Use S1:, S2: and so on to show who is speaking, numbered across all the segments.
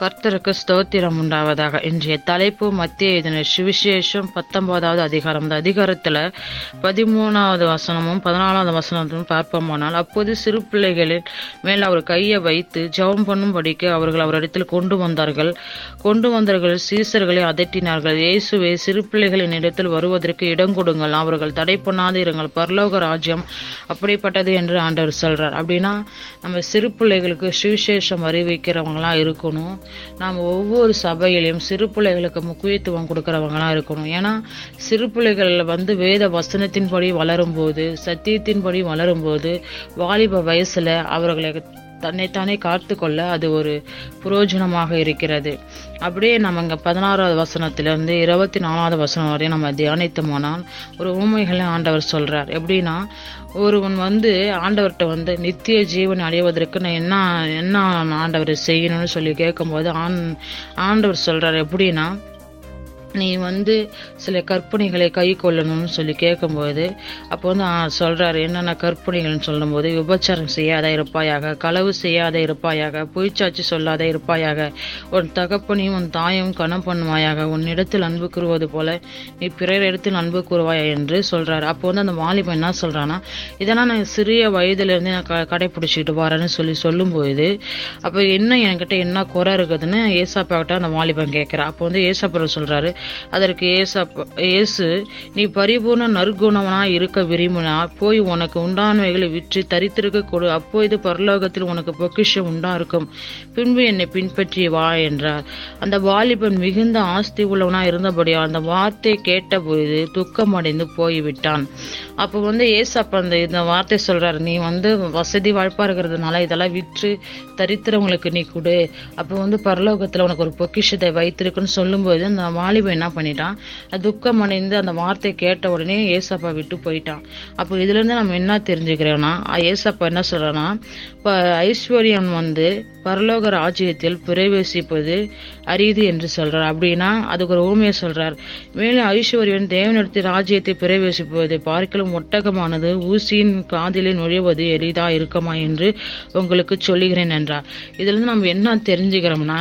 S1: கர்த்தருக்கு ஸ்தோத்திரம் உண்டாவதாக. இன்றைய தலைப்பு மத்திய இதன சுவிசேஷம் பத்தொன்பதாவது அதிகாரம். இந்த அதிகாரத்தில் பதிமூணாவது வசனமும் பதினாலாவது வசனமும் பார்ப்போமானால் அப்போது சிறு பிள்ளைகளின் மேல் அவர் கையை வைத்து ஜெபம் பண்ணும்படிக்கு அவர்கள் அவரிடத்தில் கொண்டு வந்தார்கள். கொண்டு வந்தவர்கள் சீசர்களை அதட்டினார்கள். இயேசுவே சிறு பிள்ளைகளின் இடத்தில் வருவதற்கு இடம் கொடுங்கள். அவர்கள் தடை பண்ணாது இருங்கள். பரலோக ராஜ்யம் அப்படிப்பட்டது என்று ஆண்டவர் சொல்றார். அப்படின்னா நம்ம சிறு பிள்ளைகளுக்கு சுவிசேஷம் அறிவிக்கிறவங்களாம் இருக்கணும். நாம் ஒவ்வொரு சபையிலையும் சிறு பிள்ளைகளுக்கு முக்கியத்துவம் கொடுக்குறவங்களாம் இருக்கணும். ஏன்னா சிறு பிள்ளைகள் வந்து வேத வசனத்தின்படி வளரும்போது சத்தியத்தின்படி வளரும்போது வாலிப வயசுல அவர்களை தன்னைத்தானே காத்து கொள்ள அது ஒரு புரோஜனமாக இருக்கிறது. அப்படியே நம்ம இங்கே பதினாறாவது வசனத்திலிருந்து இருபத்தி நாலாவது வசனம் வரையும் நம்ம தியானித்தோமானால் ஒரு உண்மைகளை ஆண்டவர் சொல்கிறார் எப்படின்னா ஒருவன் வந்து ஆண்டவர்கிட்ட வந்து நித்திய ஜீவன் அடைவதற்கு நான் என்ன என்ன ஆண்டவர் செய்யணும்னு சொல்லி கேட்கும்போது ஆண் ஆண்டவர் சொல்கிறார் எப்படின்னா நீ வந்து சில கற்பனைகளை கை கொள்ளணும்னு சொல்லி கேட்கும்போது அப்போ வந்து சொல்கிறாரு என்னென்ன கற்பனைகள்னு சொல்லும்போது விபச்சாரம் செய்யாத இருப்பாயாக களவு செய்யாத இருப்பாயாக பொய்ச்சாட்சி சொல்லாத இருப்பாயாக உன் தகப்பனையும் உன் தாயும் கணம் பண்ணுவாயாக உன்னிடத்தில் அன்பு கூறுவது போல நீ பிறர் இடத்தில் அன்பு கூறுவாயா என்று சொல்கிறாரு அப்போ வந்து அந்த வாலிபன் என்ன சொல்கிறான்னா இதெல்லாம் நான் சிறிய வயதுலேருந்து நான் க- கடைப்பிடிச்சிக்கிட்டு வரேன்னு சொல்லி சொல்லும்போது அப்போ என்ன என்கிட்ட என்ன குறை இருக்குதுன்னு ஏசாப்பாக்கிட்ட அந்த வாலிபன் கேட்குறேன் அப்போ வந்து ஏசாப்பர் சொல்கிறாரு அதற்கு ஏசப்ப இயேசு நீ பரிபூர்ண நற்குணவனா இருக்க விரும்பினா போய் உனக்கு உண்டானவைகளை விற்று தரித்திருக்க கொடு. அப்போது பரலோகத்தில் உனக்கு பொக்கிஷம் உண்டா இருக்கும் பின்பு என்னை பின்பற்றி வா என்றார். அந்த வாலிபன் மிகுந்த ஆஸ்தி உள்ளவனா இருந்தபடியா அந்த வார்த்தை கேட்டபோது துக்கமடைந்து போய்விட்டான். அப்போ வந்து ஏசப்ப அந்த இந்த வார்த்தை சொல்றாரு நீ வந்து வசதி வாய்ப்பா இருக்கிறதுனால இதெல்லாம் விற்று தரித்திரவங்களுக்கு நீ கொடு. அப்போ வந்து பரலோகத்தில் உனக்கு ஒரு பொக்கிஷத்தை வைத்திருக்குன்னு சொல்லும்போது அந்த வாலிபன் என்ன பண்ணிட்டான்? துக்கம் அடைந்து அந்த வார்த்தை கேட்ட உடனே ஏசப்பா விட்டு போயிட்டான். அப்போ இதுல இருந்து நம்ம என்ன தெரிஞ்சுக்கிறோம்னா ஏசப்பா என்ன சொல்றான்னா இப்ப ஐஸ்வர்யம் வந்து பரலோக ராஜ்யத்தில் பிரவேசிப்பது அரிது என்று சொல்றார். அப்படின்னா அதுக்கு ஒரு ஊமையை சொல்றார். மேலும் ஐஸ்வர்யன் தேவனிடத்தில் ராஜ்யத்தை பிரவேசிப்பதை பார்க்கலும் ஒட்டகமானது ஊசியின் காதிலே நுழைவது எளிதா இருக்குமா என்று உங்களுக்கு சொல்லுகிறேன் என்றார். இதுல இருந்து நம்ம என்ன தெரிஞ்சுக்கிறோம்னா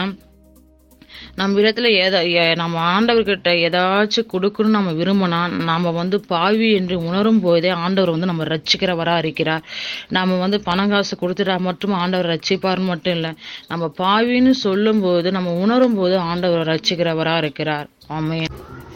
S1: நம்ம இடத்துல ஏதா நம்ம ஆண்டவர்கிட்ட ஏதாச்சும் கொடுக்கணும்னு நம்ம விரும்பினா நாம் வந்து பாவி என்று உணரும் போதே ஆண்டவர் வந்து நம்ம ரட்சிக்கிறவராக இருக்கிறார். நம்ம வந்து பணம் காசு கொடுத்துட்டா மட்டும் ஆண்டவர் ரட்சிப்பார்னு மட்டும் இல்லை நம்ம பாவின்னு சொல்லும்போது நம்ம உணரும் போது ஆண்டவர் ரட்சிக்கிறவரா இருக்கிறார். ஆமென்.